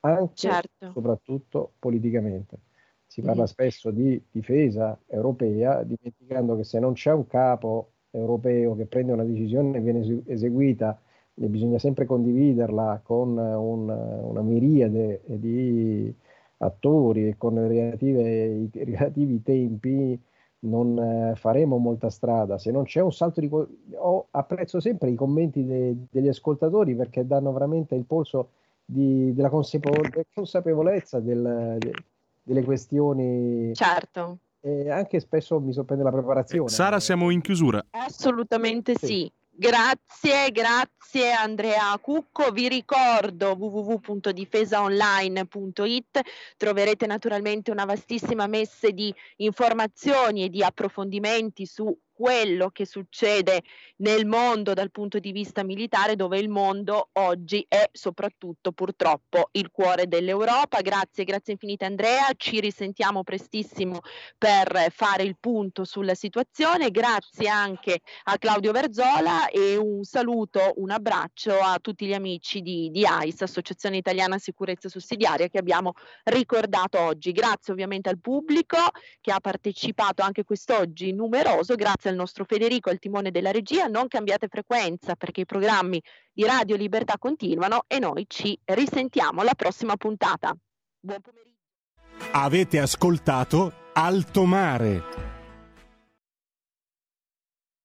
[SPEAKER 4] anche certo. soprattutto politicamente. Si parla mm. spesso di difesa europea, dimenticando che se non c'è un capo europeo che prende una decisione e viene eseguita, e bisogna sempre condividerla con un, una miriade di attori e con i relativi tempi non eh, faremo molta strada. Se non c'è un salto di... Oh, apprezzo sempre i commenti de, degli ascoltatori perché danno veramente il polso di, della consapevolezza del, de, delle questioni.
[SPEAKER 3] Certo.
[SPEAKER 4] E anche spesso mi sorprende la preparazione.
[SPEAKER 2] Sara, siamo in chiusura.
[SPEAKER 3] Assolutamente sì. sì. Grazie, grazie Andrea Cucco. Vi ricordo www.difesaonline.it. Troverete naturalmente una vastissima messe di informazioni e di approfondimenti su quello che succede nel mondo dal punto di vista militare, dove il mondo oggi è soprattutto purtroppo il cuore dell'Europa. Grazie, grazie infinite Andrea, ci risentiamo prestissimo per fare il punto sulla situazione. Grazie anche a Claudio Verzola e un saluto, un abbraccio a tutti gli amici di, di AIS, Associazione Italiana Sicurezza Sussidiaria, che abbiamo ricordato oggi. Grazie ovviamente al pubblico che ha partecipato anche quest'oggi numeroso. Grazie al nostro Federico al timone della regia, non cambiate frequenza perché i programmi di Radio Libertà continuano e noi ci risentiamo alla prossima puntata. Buon pomeriggio.
[SPEAKER 1] Avete ascoltato Alto Mare.